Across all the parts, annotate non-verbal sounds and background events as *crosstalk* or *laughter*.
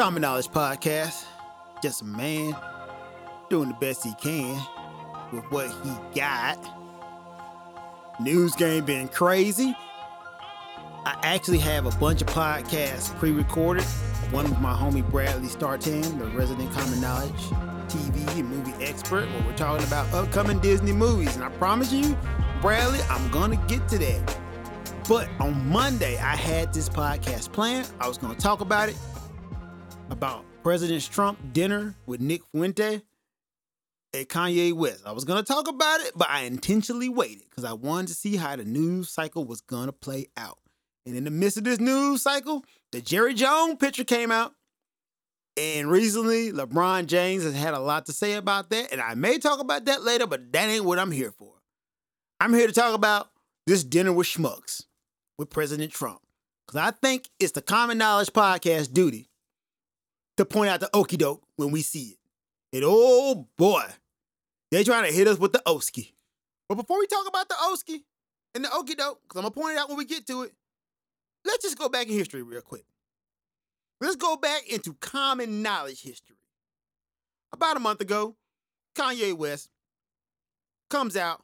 Common Knowledge Podcast. Just a man doing the best he can with what he got. News game been crazy. I actually have a bunch of podcasts pre-recorded. One with my homie Bradley Startan, the resident Common Knowledge TV and movie expert, where we're talking about upcoming Disney movies. And I promise you, Bradley, I'm gonna get to that. But on Monday, I had this podcast planned. I was gonna talk about it about President Trump dinner with Nick Fuente at Kanye West. I was gonna talk about it, but I intentionally waited because I wanted to see how the news cycle was gonna play out. And in the midst of this news cycle, the Jerry Jones picture came out. And recently, LeBron James has had a lot to say about that. And I may talk about that later, but that ain't what I'm here for. I'm here to talk about this dinner with schmucks with President Trump. Because I think it's the Common Knowledge Podcast duty to point out the okey doke when we see it. And oh boy, they trying to hit us with the oski. But before we talk about the oski and the okey doke, because I'm gonna point it out when we get to it, let's just go back in history real quick. Let's go back into common knowledge history. About a month ago, Kanye West comes out,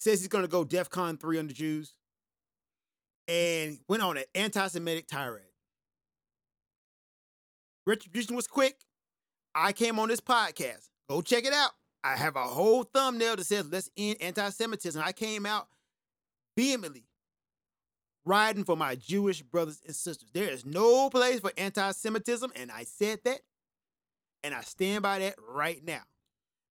says he's gonna go DEF CON 3 on the Jews, and went on an anti-Semitic tirade. Retribution was quick. I came on this podcast. Go check it out. I have a whole thumbnail that says let's end anti-Semitism. I came out vehemently riding for my Jewish brothers and sisters. There is no place for anti-Semitism, and I said that, and I stand by that right now.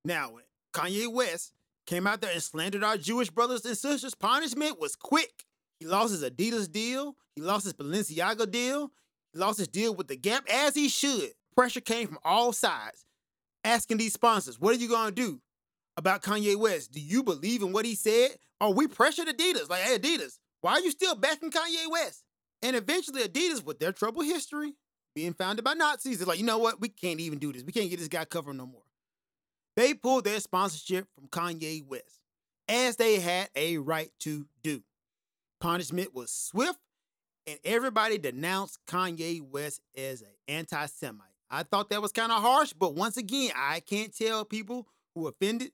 Now, when Kanye West came out there and slandered our Jewish brothers and sisters, punishment was quick. He lost his Adidas deal. He lost his Balenciaga deal. Lost his deal with the Gap, as he should. Pressure came from all sides, asking these sponsors, what are you to do about Kanye West? Do you believe in what he said? Or we pressured Adidas, like, hey, Adidas, why are you still backing Kanye West? And eventually, Adidas, with their troubled history, being founded by Nazis, is like, you know what? We can't even do this. We can't get this guy covered no more. They pulled their sponsorship from Kanye West, as they had a right to do. Punishment was swift and everybody denounced Kanye West as an anti Semite. I thought that was kind of harsh, but once again, I can't tell people who offended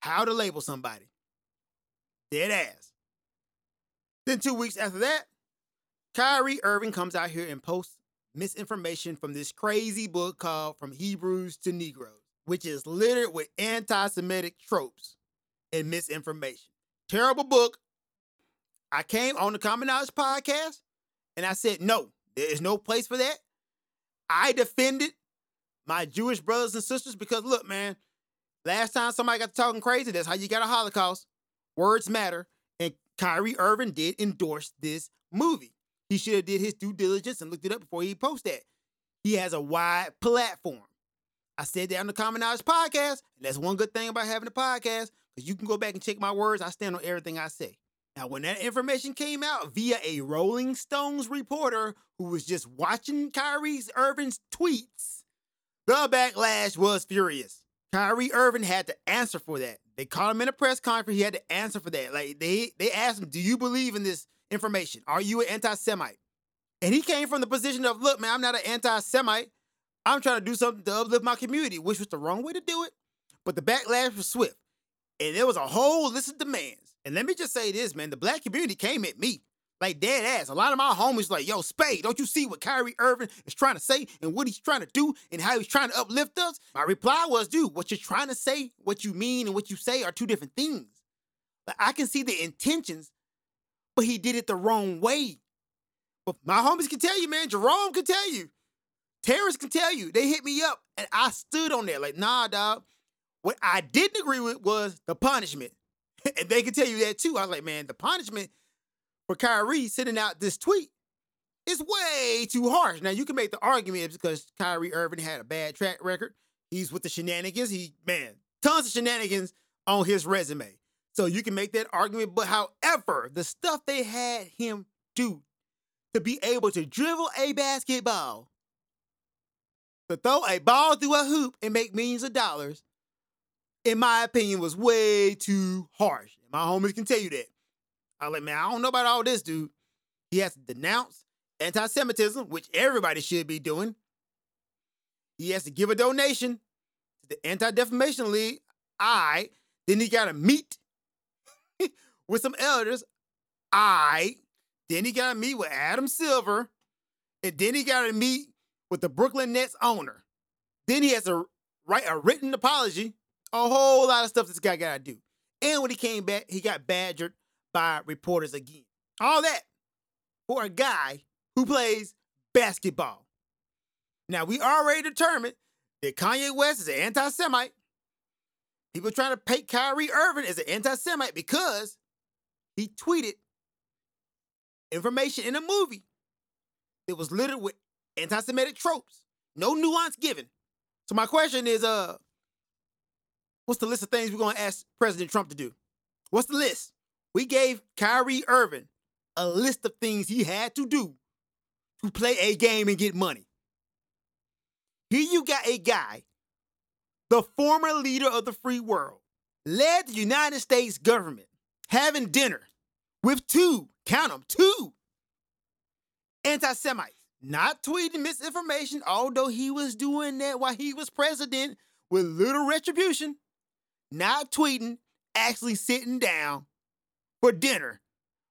how to label somebody. Dead ass. Then two weeks after that, Kyrie Irving comes out here and posts misinformation from this crazy book called From Hebrews to Negroes, which is littered with anti Semitic tropes and misinformation. Terrible book. I came on the Common Knowledge podcast and I said, no, there is no place for that. I defended my Jewish brothers and sisters because, look, man, last time somebody got talking crazy, that's how you got a Holocaust. Words matter. And Kyrie Irving did endorse this movie. He should have did his due diligence and looked it up before he posted that. He has a wide platform. I said that on the Common Knowledge podcast, and that's one good thing about having a podcast, because you can go back and check my words. I stand on everything I say. Now, when that information came out via a Rolling Stones reporter who was just watching Kyrie Irving's tweets, the backlash was furious. Kyrie Irving had to answer for that. They called him in a press conference. He had to answer for that. Like they they asked him, "Do you believe in this information? Are you an anti-Semite?" And he came from the position of, "Look, man, I'm not an anti-Semite. I'm trying to do something to uplift my community," which was the wrong way to do it. But the backlash was swift, and there was a whole list of demands. And let me just say this, man. The black community came at me like dead ass. A lot of my homies like, yo, Spade, don't you see what Kyrie Irving is trying to say and what he's trying to do and how he's trying to uplift us? My reply was, dude, what you're trying to say, what you mean, and what you say are two different things. Like, I can see the intentions, but he did it the wrong way. But my homies can tell you, man. Jerome can tell you. Terrence can tell you. They hit me up and I stood on there like, nah, dog. What I didn't agree with was the punishment. *laughs* and they can tell you that too. I was like, man, the punishment for Kyrie sending out this tweet is way too harsh. Now you can make the argument because Kyrie Irving had a bad track record. He's with the shenanigans. He man, tons of shenanigans on his resume. So you can make that argument. But however, the stuff they had him do to be able to dribble a basketball, to throw a ball through a hoop and make millions of dollars, in my opinion, was way too harsh. My homies can tell you that. I like, man, I don't know about all this, dude. He has to denounce anti Semitism, which everybody should be doing. He has to give a donation to the Anti Defamation League. I. Then he got to meet *laughs* with some elders. I. Then he got to meet with Adam Silver. And then he got to meet with the Brooklyn Nets owner. Then he has to write a written apology. A whole lot of stuff this guy got to do. And when he came back, he got badgered by reporters again. All that for a guy who plays basketball. Now, we already determined that Kanye West is an anti Semite. People trying to paint Kyrie Irving as an anti Semite because he tweeted information in a movie that was littered with anti Semitic tropes. No nuance given. So, my question is uh, what's the list of things we're going to ask President Trump to do? What's the list? We gave Kyrie Irving a list of things he had to do to play a game and get money. Here you got a guy, the former leader of the free world, led the United States government having dinner with two, count them, two anti Semites, not tweeting misinformation, although he was doing that while he was president with little retribution, not tweeting, actually sitting down for dinner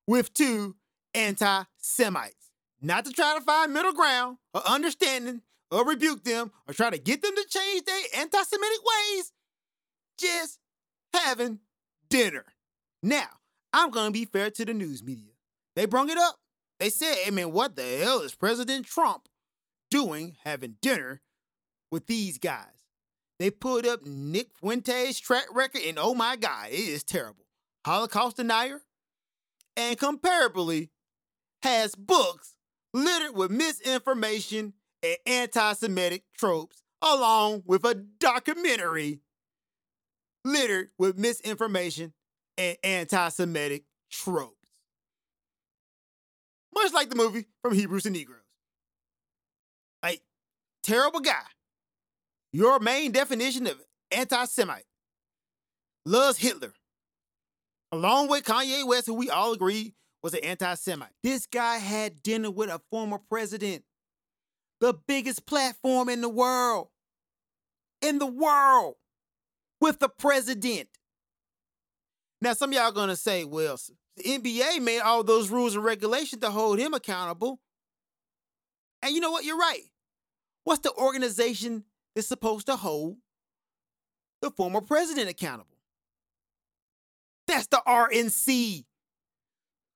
with two anti Semites. Not to try to find middle ground or understanding or rebuke them or try to get them to change their anti Semitic ways, just having dinner. Now, I'm going to be fair to the news media. They brung it up. They said, hey man, what the hell is President Trump doing having dinner with these guys? They put up Nick Fuentes' track record, and oh my God, it is terrible. Holocaust denier, and comparably has books littered with misinformation and anti Semitic tropes, along with a documentary littered with misinformation and anti Semitic tropes. Much like the movie from Hebrews and Negroes. Like, terrible guy. Your main definition of anti Semite loves Hitler, along with Kanye West, who we all agree was an anti Semite. This guy had dinner with a former president, the biggest platform in the world, in the world, with the president. Now, some y'all gonna say, well, the NBA made all those rules and regulations to hold him accountable. And you know what? You're right. What's the organization that's supposed to hold the former president accountable? That's the RNC.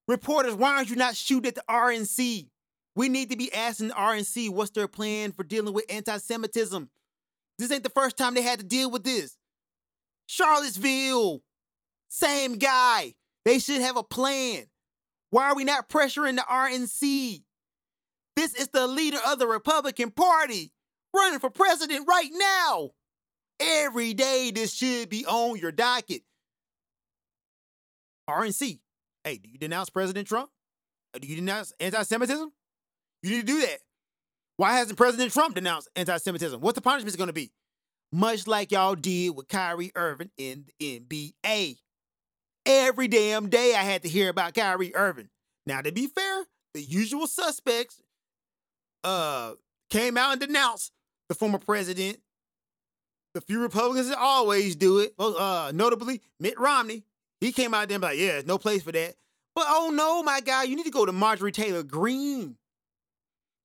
Reporters, why aren't you not shooting at the RNC? We need to be asking the RNC what's their plan for dealing with anti Semitism. This ain't the first time they had to deal with this. Charlottesville, same guy. They should have a plan. Why are we not pressuring the RNC? This is the leader of the Republican Party running for president right now. Every day, this should be on your docket. RNC, hey, do you denounce President Trump? Do you denounce anti Semitism? You need to do that. Why hasn't President Trump denounced anti Semitism? What's the punishment going to be? Much like y'all did with Kyrie Irving in the NBA. Every damn day I had to hear about Kyrie Irving. Now, to be fair, the usual suspects uh, came out and denounced the former president. The few Republicans that always do it, uh, notably Mitt Romney, he came out there and like, yeah, no place for that. But oh no, my guy, you need to go to Marjorie Taylor Greene,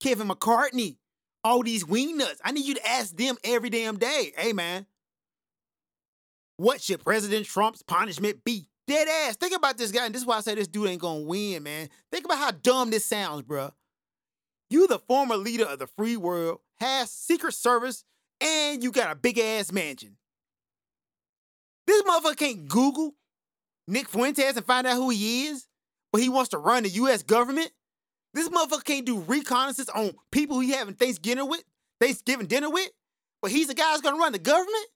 Kevin McCartney, all these wing nuts. I need you to ask them every damn day. Hey man, what should President Trump's punishment be? Dead ass. Think about this guy, and this is why I say this dude ain't gonna win, man. Think about how dumb this sounds, bro. You, the former leader of the free world, has Secret Service, and you got a big ass mansion. This motherfucker can't Google Nick Fuentes and find out who he is, but he wants to run the U.S. government. This motherfucker can't do reconnaissance on people he having Thanksgiving with, Thanksgiving dinner with, but he's the guy that's gonna run the government.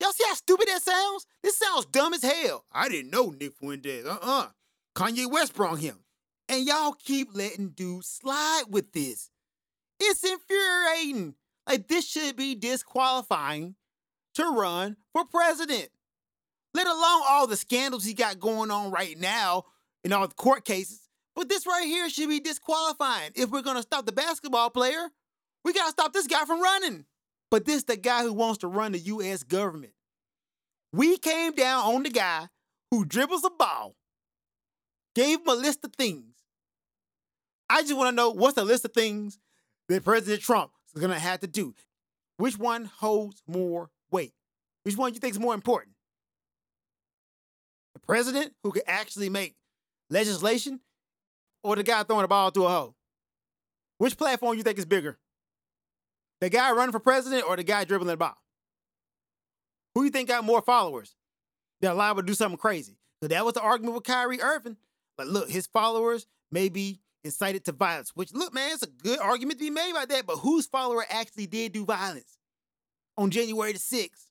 Y'all see how stupid that sounds? This sounds dumb as hell. I didn't know Nick Fuentes. Uh-uh. Kanye West brought him. And y'all keep letting dudes slide with this. It's infuriating. Like this should be disqualifying to run for president. Let alone all the scandals he got going on right now in all the court cases. But this right here should be disqualifying. If we're gonna stop the basketball player, we gotta stop this guy from running. But this the guy who wants to run the US government. We came down on the guy who dribbles a ball, gave him a list of things. I just want to know what's the list of things that President Trump is gonna have to do. Which one holds more weight? Which one do you think is more important? The president who can actually make legislation or the guy throwing the ball through a hole? Which platform you think is bigger? The guy running for president or the guy dribbling the ball? Who you think got more followers? They're liable to do something crazy. So that was the argument with Kyrie Irving. But look, his followers may be incited to violence, which look, man, it's a good argument to be made by that. But whose follower actually did do violence on January the 6th?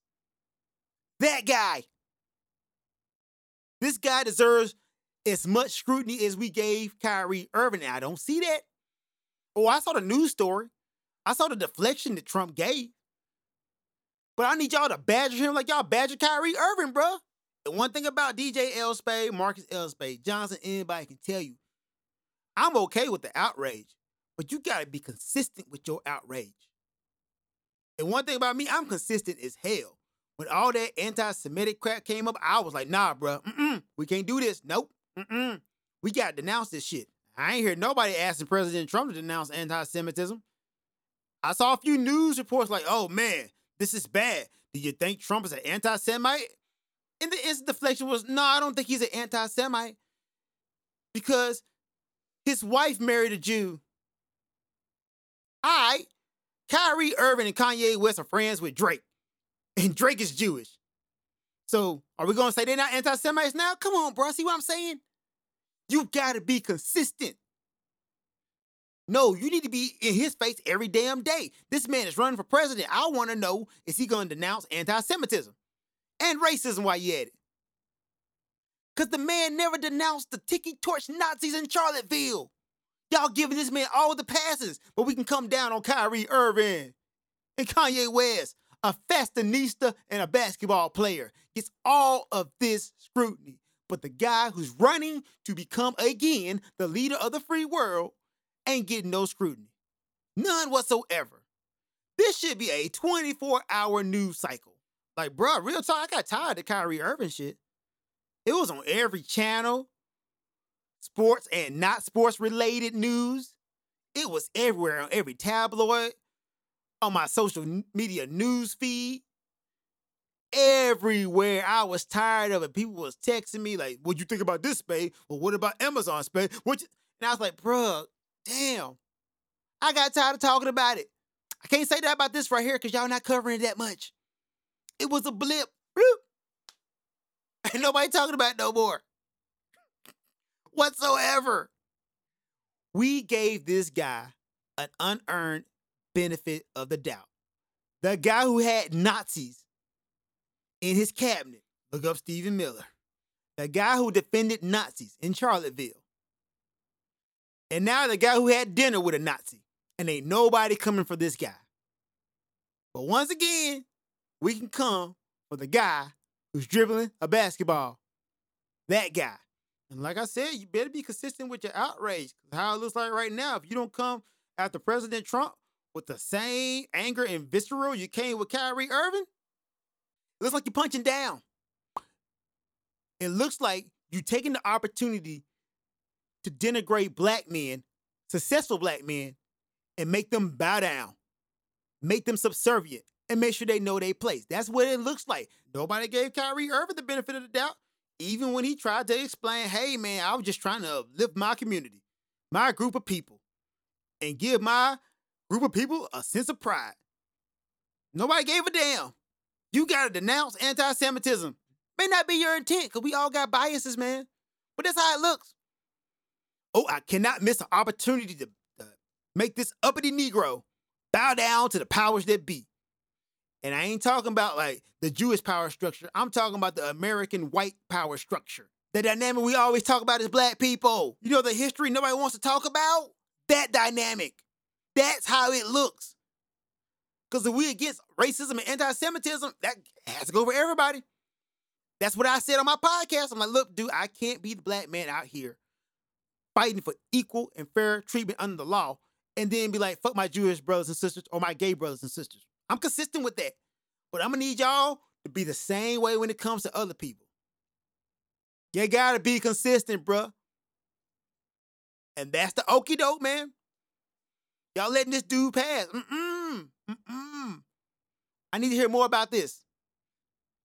That guy. This guy deserves as much scrutiny as we gave Kyrie Irving. I don't see that. Oh, I saw the news story. I saw the deflection that Trump gave. But I need y'all to badger him like y'all badger Kyrie Irving, bro. And one thing about DJ L. Spade, Marcus L. Spade, Johnson, anybody can tell you, I'm okay with the outrage, but you gotta be consistent with your outrage. And one thing about me, I'm consistent as hell. When all that anti-Semitic crap came up, I was like, nah, bro, mm-mm, we can't do this. Nope, mm-mm. We gotta denounce this shit. I ain't hear nobody asking President Trump to denounce anti-Semitism. I saw a few news reports like, oh man, this is bad. Do you think Trump is an anti-Semite? And the instant deflection was, no, I don't think he's an anti-Semite. Because his wife married a Jew. I, Kyrie Irving and Kanye West are friends with Drake. And Drake is Jewish. So are we gonna say they're not anti-Semites now? Come on, bro. See what I'm saying? You gotta be consistent. No, you need to be in his face every damn day. This man is running for president. I want to know is he going to denounce anti Semitism and racism while you at it? Because the man never denounced the tiki torch Nazis in Charlottesville. Y'all giving this man all the passes, but we can come down on Kyrie Irving and Kanye West, a fashionista and a basketball player. Gets all of this scrutiny. But the guy who's running to become again the leader of the free world ain't getting no scrutiny. None whatsoever. This should be a 24 hour news cycle. Like, bro, real talk, I got tired of Kyrie Irving shit. It was on every channel, sports and not sports related news. It was everywhere on every tabloid, on my social media news feed. Everywhere. I was tired of it. People was texting me like, what you think about this, Spade? Well, what about Amazon, Spade? What and I was like, bruh, damn. I got tired of talking about it. I can't say that about this right here because y'all not covering it that much. It was a blip. Ain't *laughs* nobody talking about no more. Whatsoever. We gave this guy an unearned benefit of the doubt. The guy who had Nazis in his cabinet. Look up Stephen Miller. The guy who defended Nazis in Charlottesville. And now the guy who had dinner with a Nazi. And ain't nobody coming for this guy. But once again, we can come for the guy who's dribbling a basketball. That guy. And like I said, you better be consistent with your outrage. How it looks like right now, if you don't come after President Trump with the same anger and visceral you came with Kyrie Irving, it looks like you're punching down. It looks like you're taking the opportunity to denigrate black men, successful black men, and make them bow down, make them subservient, and make sure they know their place. That's what it looks like. Nobody gave Kyrie Irving the benefit of the doubt, even when he tried to explain, hey, man, I was just trying to uplift my community, my group of people, and give my group of people a sense of pride. Nobody gave a damn. You got to denounce anti Semitism. May not be your intent because we all got biases, man. But that's how it looks. Oh, I cannot miss an opportunity to uh, make this uppity Negro bow down to the powers that be. And I ain't talking about like the Jewish power structure. I'm talking about the American white power structure. The dynamic we always talk about is black people. You know the history nobody wants to talk about? That dynamic. That's how it looks. Because if we against racism and anti-Semitism, that has to go for everybody. That's what I said on my podcast. I'm like, look, dude, I can't be the black man out here fighting for equal and fair treatment under the law, and then be like, fuck my Jewish brothers and sisters or my gay brothers and sisters. I'm consistent with that. But I'm gonna need y'all to be the same way when it comes to other people. You gotta be consistent, bruh. And that's the okey doke, man. Y'all letting this dude pass. Mm-mm. Mm-mm. I need to hear more about this.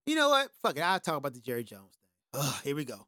You know what? Fuck it. I'll talk about the Jerry Jones thing. Ugh, here we go.